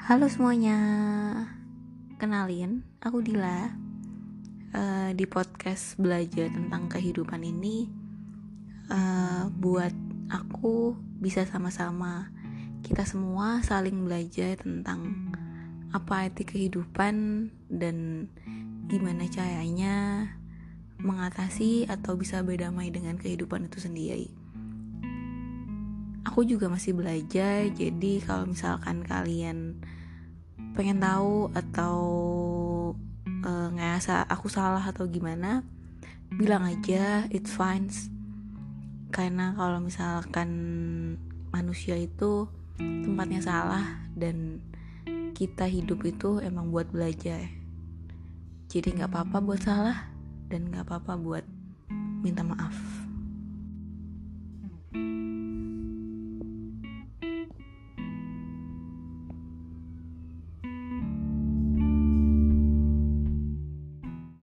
Halo semuanya, kenalin aku Dila. Uh, di podcast belajar tentang kehidupan ini, uh, buat aku bisa sama-sama. Kita semua saling belajar tentang apa arti kehidupan dan gimana caranya mengatasi atau bisa berdamai dengan kehidupan itu sendiri aku juga masih belajar jadi kalau misalkan kalian pengen tahu atau uh, ngerasa aku salah atau gimana bilang aja it's fine. Karena kalau misalkan manusia itu tempatnya salah dan kita hidup itu emang buat belajar. Jadi nggak apa-apa buat salah dan nggak apa-apa buat minta maaf